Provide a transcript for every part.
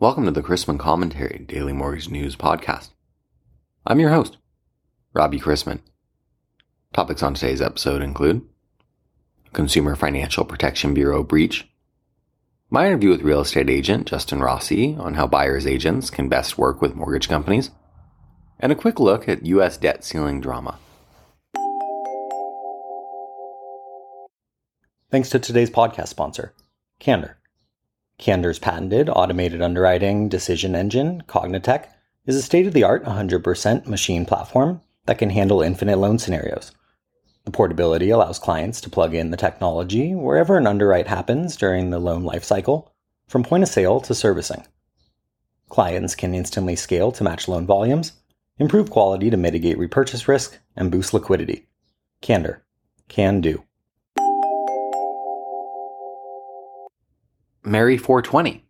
Welcome to the Chrisman Commentary Daily Mortgage News Podcast. I'm your host, Robbie Chrisman. Topics on today's episode include Consumer Financial Protection Bureau breach, my interview with real estate agent Justin Rossi on how buyer's agents can best work with mortgage companies, and a quick look at U.S. debt ceiling drama. Thanks to today's podcast sponsor, Candor. Candor's patented automated underwriting decision engine, CogniTech, is a state of the art 100% machine platform that can handle infinite loan scenarios. The portability allows clients to plug in the technology wherever an underwrite happens during the loan lifecycle, from point of sale to servicing. Clients can instantly scale to match loan volumes, improve quality to mitigate repurchase risk, and boost liquidity. Candor. Can do. Merry 420,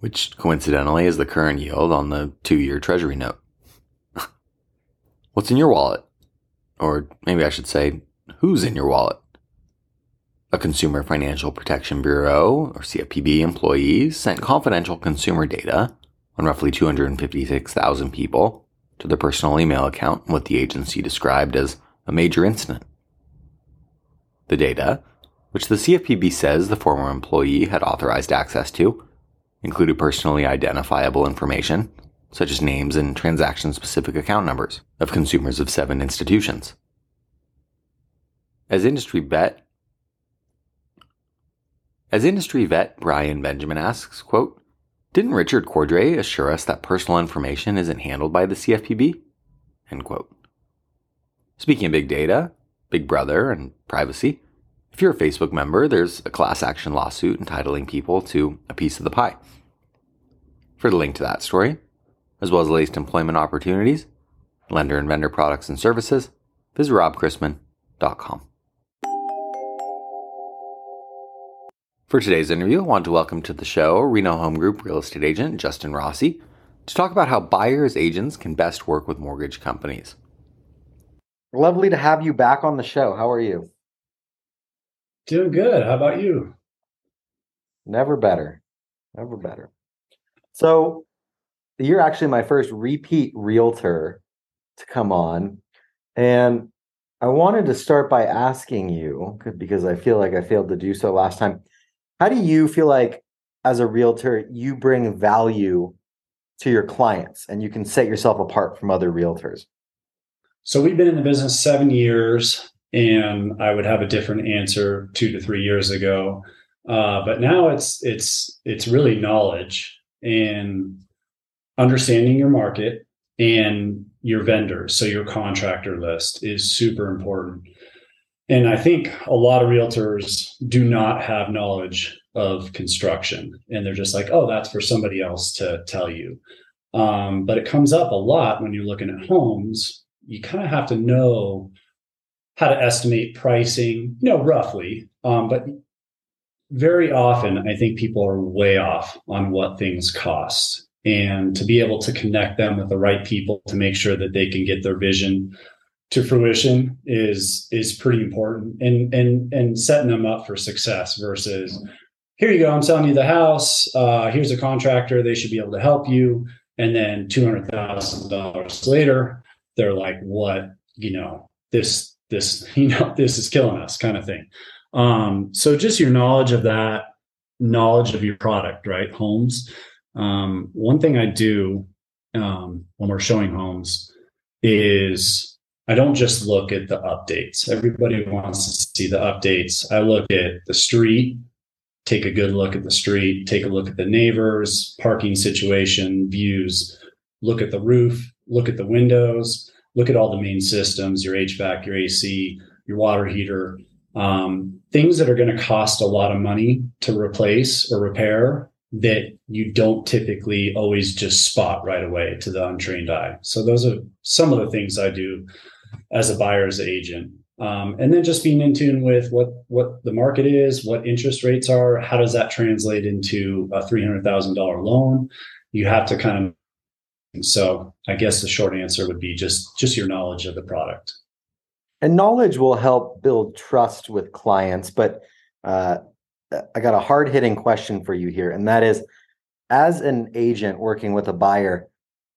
which coincidentally is the current yield on the two year Treasury note. What's in your wallet? Or maybe I should say, who's in your wallet? A Consumer Financial Protection Bureau, or CFPB employees sent confidential consumer data on roughly 256,000 people to their personal email account in what the agency described as a major incident. The data, which the CFPB says the former employee had authorized access to, included personally identifiable information, such as names and transaction specific account numbers of consumers of seven institutions. As industry vet, as industry vet Brian Benjamin asks, quote, didn't Richard Cordray assure us that personal information isn't handled by the CFPB? End quote. Speaking of big data, Big Brother, and privacy, if you're a Facebook member, there's a class action lawsuit entitling people to a piece of the pie. For the link to that story, as well as the latest employment opportunities, lender and vendor products and services, visit robchrisman.com. For today's interview, I want to welcome to the show Reno Home Group real estate agent Justin Rossi to talk about how buyers agents can best work with mortgage companies. Lovely to have you back on the show. How are you? Doing good. How about you? Never better. Never better. So, you're actually my first repeat realtor to come on. And I wanted to start by asking you, because I feel like I failed to do so last time. How do you feel like, as a realtor, you bring value to your clients and you can set yourself apart from other realtors? So, we've been in the business seven years and I would have a different answer two to three years ago. Uh, but now it's it's it's really knowledge and understanding your market and your vendors. So your contractor list is super important. And I think a lot of realtors do not have knowledge of construction, and they're just like, "Oh, that's for somebody else to tell you." Um, but it comes up a lot when you're looking at homes. You kind of have to know how to estimate pricing, you know, roughly. Um, but very often, I think people are way off on what things cost. And to be able to connect them with the right people to make sure that they can get their vision to fruition is is pretty important and and and setting them up for success versus here you go i'm selling you the house uh, here's a contractor they should be able to help you and then $200000 later they're like what you know this this you know this is killing us kind of thing. Um, so just your knowledge of that knowledge of your product right? Homes. Um, one thing i do um, when we're showing homes is i don't just look at the updates. Everybody wants to see the updates. I look at the street take a good look at the street take a look at the neighbors parking situation views look at the roof look at the windows look at all the main systems your HVAC, your AC, your water heater, um, things that are going to cost a lot of money to replace or repair that you don't typically always just spot right away to the untrained eye. So those are some of the things I do as a buyer's agent. Um, and then just being in tune with what what the market is, what interest rates are, how does that translate into a three hundred thousand dollar loan? You have to kind of and so I guess the short answer would be just just your knowledge of the product. And knowledge will help build trust with clients. But uh, I got a hard hitting question for you here, and that is, as an agent working with a buyer,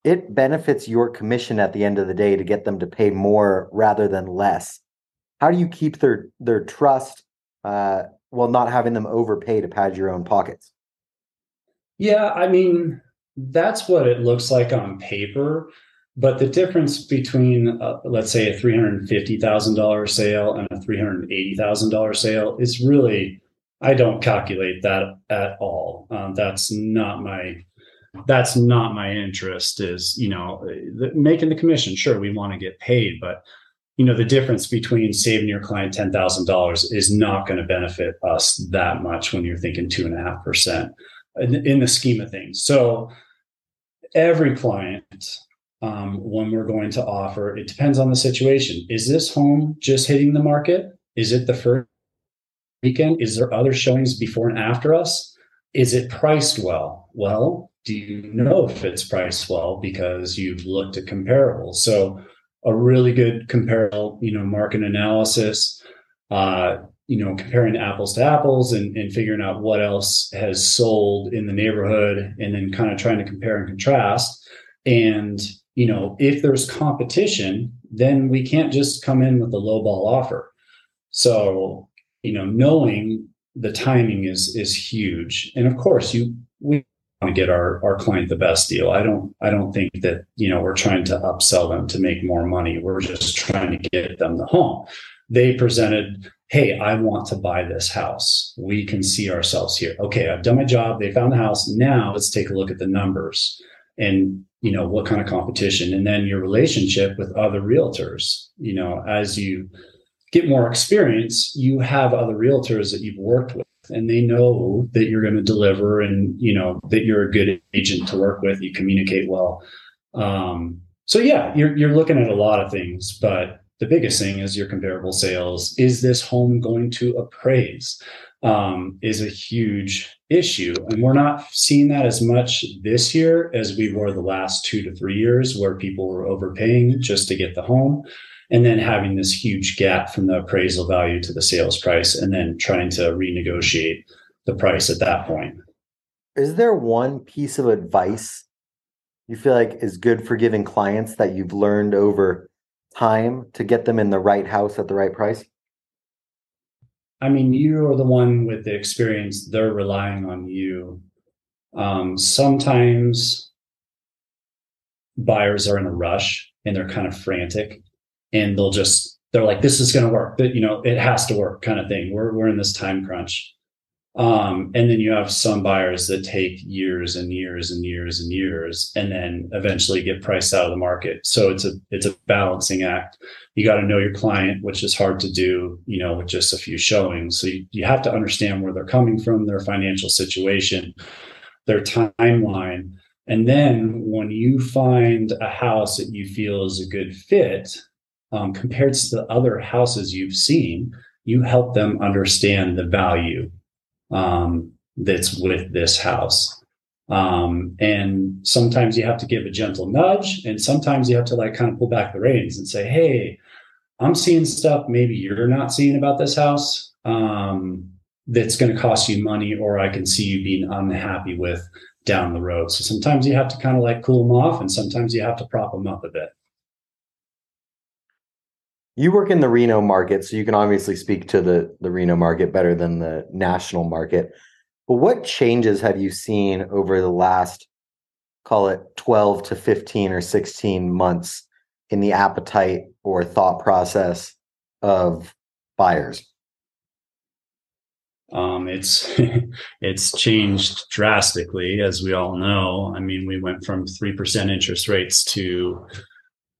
it benefits your commission at the end of the day to get them to pay more rather than less. How do you keep their their trust uh, while not having them overpay to pad your own pockets? Yeah, I mean that's what it looks like on paper. But the difference between, uh, let's say, a three hundred fifty thousand dollar sale and a three hundred eighty thousand dollar sale is really, I don't calculate that at all. Um, that's not my that's not my interest is you know the, making the commission sure we want to get paid but you know the difference between saving your client $10000 is not going to benefit us that much when you're thinking 2.5% in, in the scheme of things so every client um, when we're going to offer it depends on the situation. Is this home just hitting the market? Is it the first weekend? Is there other showings before and after us? Is it priced well? Well do you know if it's priced well because you've looked at comparables? So a really good comparable you know market analysis uh, you know comparing apples to apples and, and figuring out what else has sold in the neighborhood and then kind of trying to compare and contrast and you know if there's competition then we can't just come in with a low ball offer so you know knowing the timing is is huge and of course you we want to get our our client the best deal. I don't I don't think that you know we're trying to upsell them to make more money. We're just trying to get them the home. They presented, "Hey, I want to buy this house. We can see ourselves here." Okay, I've done my job. They found the house. Now let's take a look at the numbers and you know what kind of competition and then your relationship with other realtors. You know, as you get more experience, you have other realtors that you've worked with and they know that you're going to deliver and you know that you're a good agent to work with you communicate well um, so yeah you're, you're looking at a lot of things but the biggest thing is your comparable sales. Is this home going to appraise? Um, is a huge issue. And we're not seeing that as much this year as we were the last two to three years where people were overpaying just to get the home and then having this huge gap from the appraisal value to the sales price and then trying to renegotiate the price at that point. Is there one piece of advice you feel like is good for giving clients that you've learned over time to get them in the right house at the right price? I mean you're the one with the experience they're relying on you. Um, sometimes buyers are in a rush and they're kind of frantic and they'll just they're like this is going to work but you know it has to work kind of thing. We're, we're in this time crunch um, and then you have some buyers that take years and years and years and years and then eventually get priced out of the market. So it's a it's a balancing act. You got to know your client which is hard to do you know with just a few showings. So you, you have to understand where they're coming from their financial situation their timeline. And then when you find a house that you feel is a good fit um, compared to the other houses you've seen, you help them understand the value um, that's with this house. Um, and sometimes you have to give a gentle nudge, and sometimes you have to like kind of pull back the reins and say, "Hey, I'm seeing stuff maybe you're not seeing about this house um, that's going to cost you money, or I can see you being unhappy with down the road." So sometimes you have to kind of like cool them off, and sometimes you have to prop them up a bit you work in the Reno market, so you can obviously speak to the the Reno market better than the national market. But what changes have you seen over the last call it 12 to 15 or 16 months in the appetite or thought process of buyers? Um, it's it's changed drastically, as we all know. I mean, we went from three percent interest rates to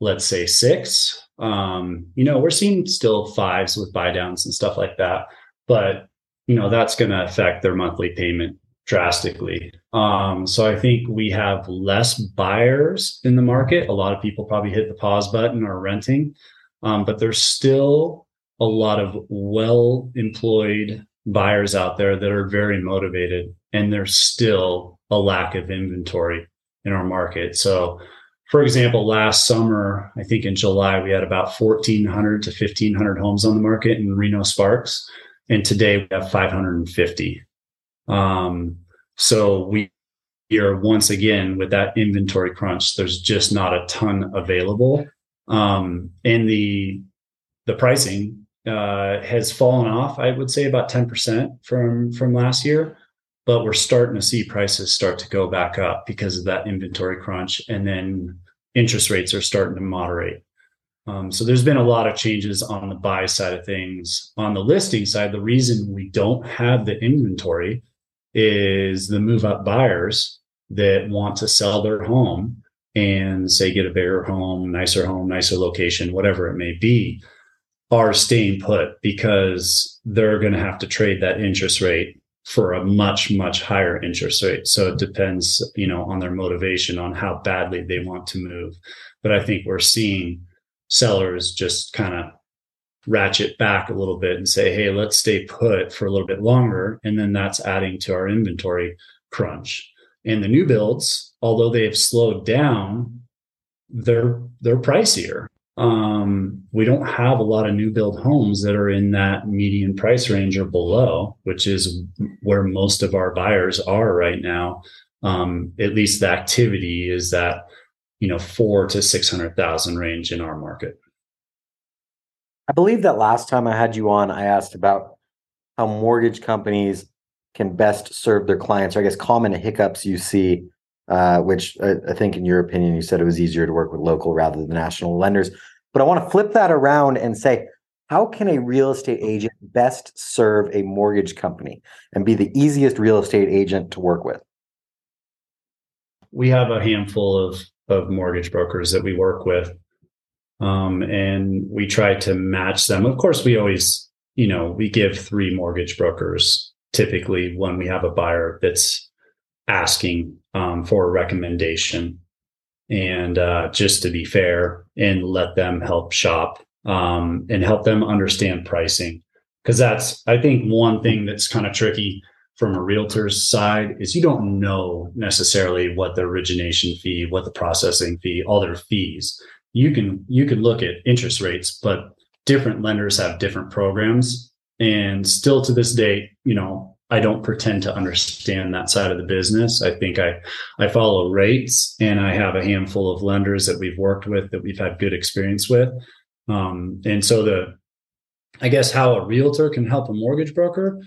let's say six um, you know, we're seeing still fives with buy downs and stuff like that, but you know, that's going to affect their monthly payment drastically. Um, so I think we have less buyers in the market. A lot of people probably hit the pause button or renting, um, but there's still a lot of well employed buyers out there that are very motivated, and there's still a lack of inventory in our market. So for example, last summer, I think in July, we had about 1,400 to 1,500 homes on the market in Reno Sparks. And today we have 550. Um, so we year, once again, with that inventory crunch, there's just not a ton available. Um, and the the pricing uh, has fallen off, I would say about 10% from from last year. But we're starting to see prices start to go back up because of that inventory crunch. And then interest rates are starting to moderate. Um, so there's been a lot of changes on the buy side of things. On the listing side, the reason we don't have the inventory is the move up buyers that want to sell their home and say get a bigger home, nicer home, nicer location, whatever it may be, are staying put because they're going to have to trade that interest rate for a much much higher interest rate so it depends you know on their motivation on how badly they want to move but i think we're seeing sellers just kind of ratchet back a little bit and say, hey, let's stay put for a little bit longer. And then that's adding to our inventory crunch. And the new builds, although they have slowed down, they're they're pricier. Um, we don't have a lot of new build homes that are in that median price range or below, which is where most of our buyers are right now. Um, at least the activity is that you know, four to 600,000 range in our market. I believe that last time I had you on, I asked about how mortgage companies can best serve their clients, or I guess common hiccups you see, which I, I, think in your opinion, you said it was easier to work with local rather than national lenders. But I want to flip that around and say, how can a real estate agent best serve a mortgage company and be the easiest real estate agent to work with? We have a handful of of mortgage brokers that we work with. Um, and we try to match them. Of course, we always, you know, we give three mortgage brokers typically when we have a buyer that's asking um, for a recommendation. And uh, just to be fair and let them help shop um, and help them understand pricing. Because that's, I think, one thing that's kind of tricky from a realtor's side is you don't know necessarily what the origination fee, what the processing fee, all their fees. You can you can look at interest rates, but different lenders have different programs. And still to this day, you know, I don't pretend to understand that side of the business. I think I I follow rates and I have a handful of lenders that we've worked with that we've had good experience with. Um, and so the I guess how a realtor can help a mortgage broker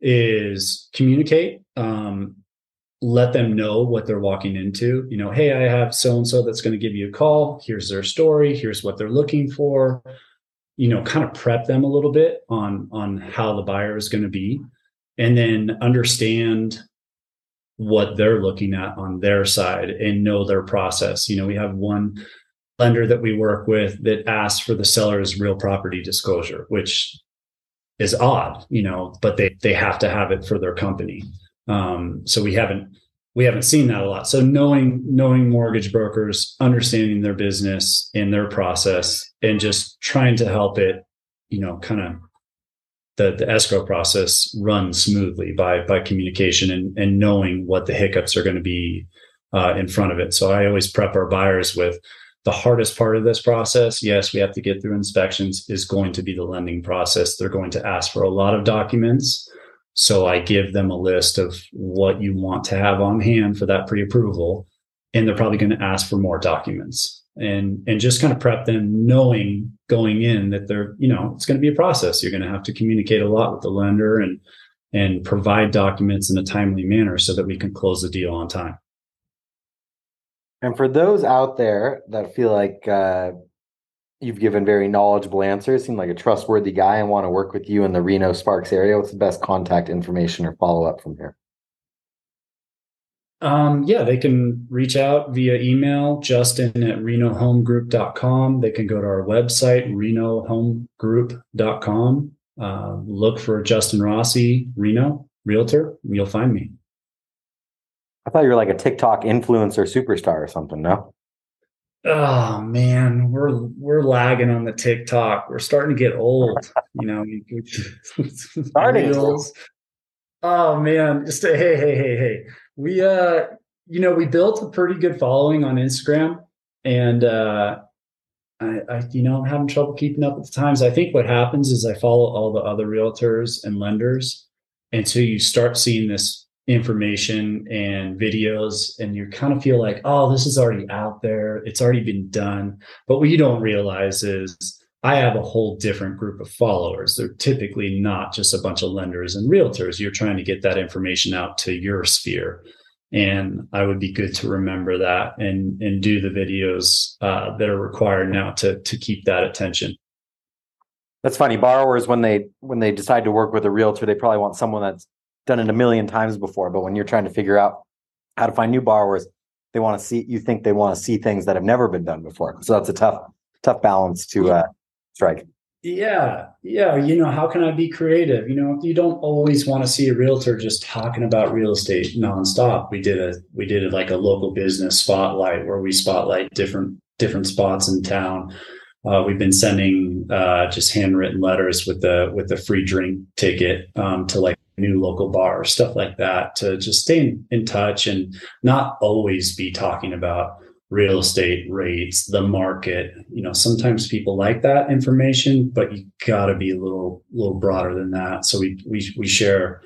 is communicate um, let them know what they're walking into. You know hey i have so and so that's going to give you a call. Here's their story. Here's what they're looking for. You know kind of prep them a little bit on on how the buyer is going to be and then understand what they're looking at on their side and know their process you know we have one lender that we work with that asks for the seller's real property disclosure which is odd, you know, but they they have to have it for their company. Um, so we haven't we haven't seen that a lot. So knowing knowing mortgage brokers, understanding their business and their process, and just trying to help it, you know, kind of the the escrow process run smoothly by by communication and and knowing what the hiccups are going to be uh, in front of it. So I always prep our buyers with the hardest part of this process, yes, we have to get through inspections, is going to be the lending process. They're going to ask for a lot of documents. So I give them a list of what you want to have on hand for that pre approval. And they're probably going to ask for more documents and, and just kind of prep them knowing going in that they're, you know, it's going to be a process. You're going to have to communicate a lot with the lender and, and provide documents in a timely manner so that we can close the deal on time. And for those out there that feel like uh, you've given very knowledgeable answers, seem like a trustworthy guy, and want to work with you in the Reno Sparks area, what's the best contact information or follow up from here? Um, yeah, they can reach out via email, justin at renohomegroup.com. They can go to our website, renohomegroup.com. Uh, look for Justin Rossi, Reno, Realtor, and you'll find me. I thought you were like a TikTok influencer superstar or something. No. Oh man, we're we're lagging on the TikTok. We're starting to get old. You know, starting. Oh man, just a, hey hey hey hey. We uh, you know, we built a pretty good following on Instagram, and uh, I, I you know I'm having trouble keeping up with the times. I think what happens is I follow all the other realtors and lenders, and so you start seeing this information and videos and you kind of feel like oh this is already out there it's already been done but what you don't realize is i have a whole different group of followers. They're typically not just a bunch of lenders and realtors. You're trying to get that information out to your sphere. And i would be good to remember that and and do the videos uh, that are required now to to keep that attention. That's funny. Borrowers when they when they decide to work with a realtor they probably want someone that's done it a million times before, but when you're trying to figure out how to find new borrowers, they want to see you think they want to see things that have never been done before. So that's a tough, tough balance to uh, strike. Yeah, yeah. You know, how can I be creative? You know, you don't always want to see a realtor just talking about real estate nonstop. We did a we did a, like a local business spotlight where we spotlight different different spots in town. Uh, we've been sending uh, just handwritten letters with the with the free drink ticket um, to like new local bar, stuff like that, to just stay in, in touch and not always be talking about real estate rates, the market. You know, sometimes people like that information, but you got to be a little little broader than that. So we we we share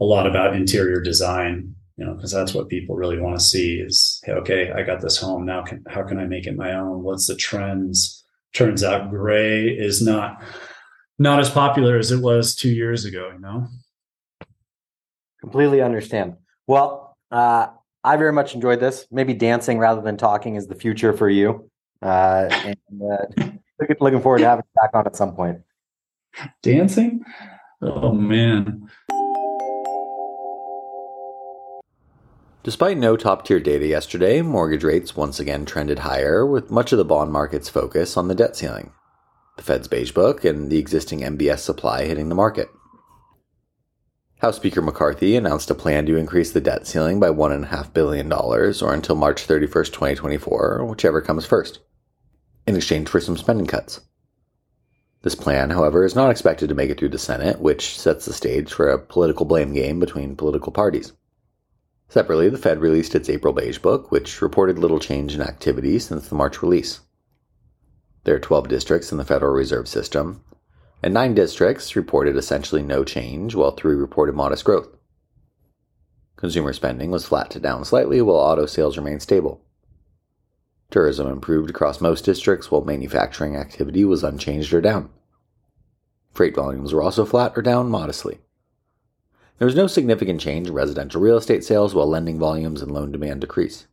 a lot about interior design, you know, because that's what people really want to see is, hey, okay, I got this home now. Can, how can I make it my own? What's the trends? Turns out gray is not not as popular as it was two years ago. You know. Completely understand. Well, uh, I very much enjoyed this. Maybe dancing rather than talking is the future for you. Uh, and uh, looking forward to having you back on at some point. Dancing? Oh, man. Despite no top tier data yesterday, mortgage rates once again trended higher, with much of the bond market's focus on the debt ceiling, the Fed's beige book, and the existing MBS supply hitting the market. House Speaker McCarthy announced a plan to increase the debt ceiling by $1.5 billion, or until March 31st, 2024, whichever comes first, in exchange for some spending cuts. This plan, however, is not expected to make it through the Senate, which sets the stage for a political blame game between political parties. Separately, the Fed released its April Beige Book, which reported little change in activity since the March release. There are 12 districts in the Federal Reserve System, and nine districts reported essentially no change, while three reported modest growth. Consumer spending was flat to down slightly, while auto sales remained stable. Tourism improved across most districts, while manufacturing activity was unchanged or down. Freight volumes were also flat or down modestly. There was no significant change in residential real estate sales, while lending volumes and loan demand decreased.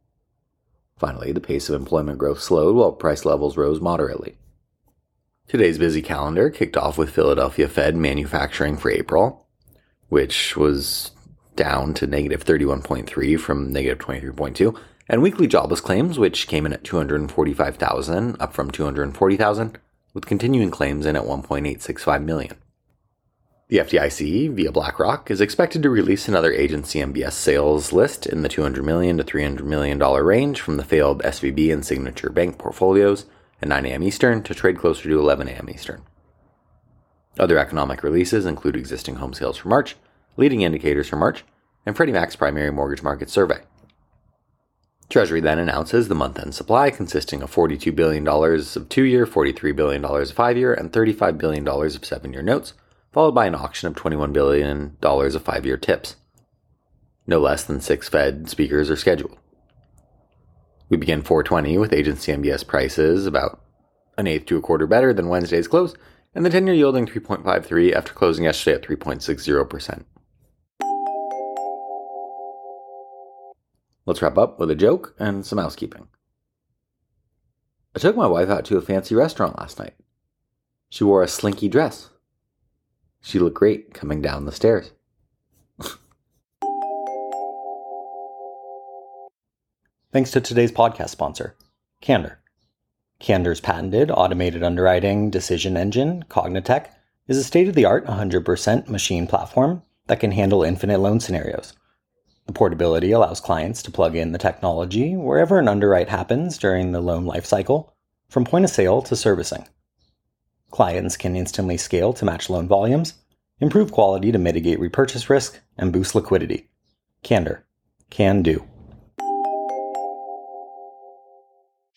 Finally, the pace of employment growth slowed while price levels rose moderately. Today's busy calendar kicked off with Philadelphia Fed manufacturing for April, which was down to negative 31.3 from negative 23.2, and weekly jobless claims, which came in at 245,000, up from 240,000, with continuing claims in at 1.865 million. The FDIC, via BlackRock, is expected to release another agency MBS sales list in the 200 million to $300 million range from the failed SVB and Signature Bank portfolios at 9 a.m. Eastern to trade closer to 11 a.m. Eastern. Other economic releases include existing home sales for March, leading indicators for March, and Freddie Mac's primary mortgage market survey. Treasury then announces the month end supply consisting of $42 billion of two year, $43 billion of five year, and $35 billion of seven year notes, followed by an auction of $21 billion of five year TIPS. No less than six Fed speakers are scheduled. We begin 420 with agency MBS prices about an eighth to a quarter better than Wednesday's close, and the 10 year yielding 3.53 after closing yesterday at 3.60%. Let's wrap up with a joke and some housekeeping. I took my wife out to a fancy restaurant last night. She wore a slinky dress. She looked great coming down the stairs. Thanks to today's podcast sponsor, Candor. Candor's patented automated underwriting decision engine, CogniTech, is a state of the art 100% machine platform that can handle infinite loan scenarios. The portability allows clients to plug in the technology wherever an underwrite happens during the loan lifecycle, from point of sale to servicing. Clients can instantly scale to match loan volumes, improve quality to mitigate repurchase risk, and boost liquidity. Candor. Can do.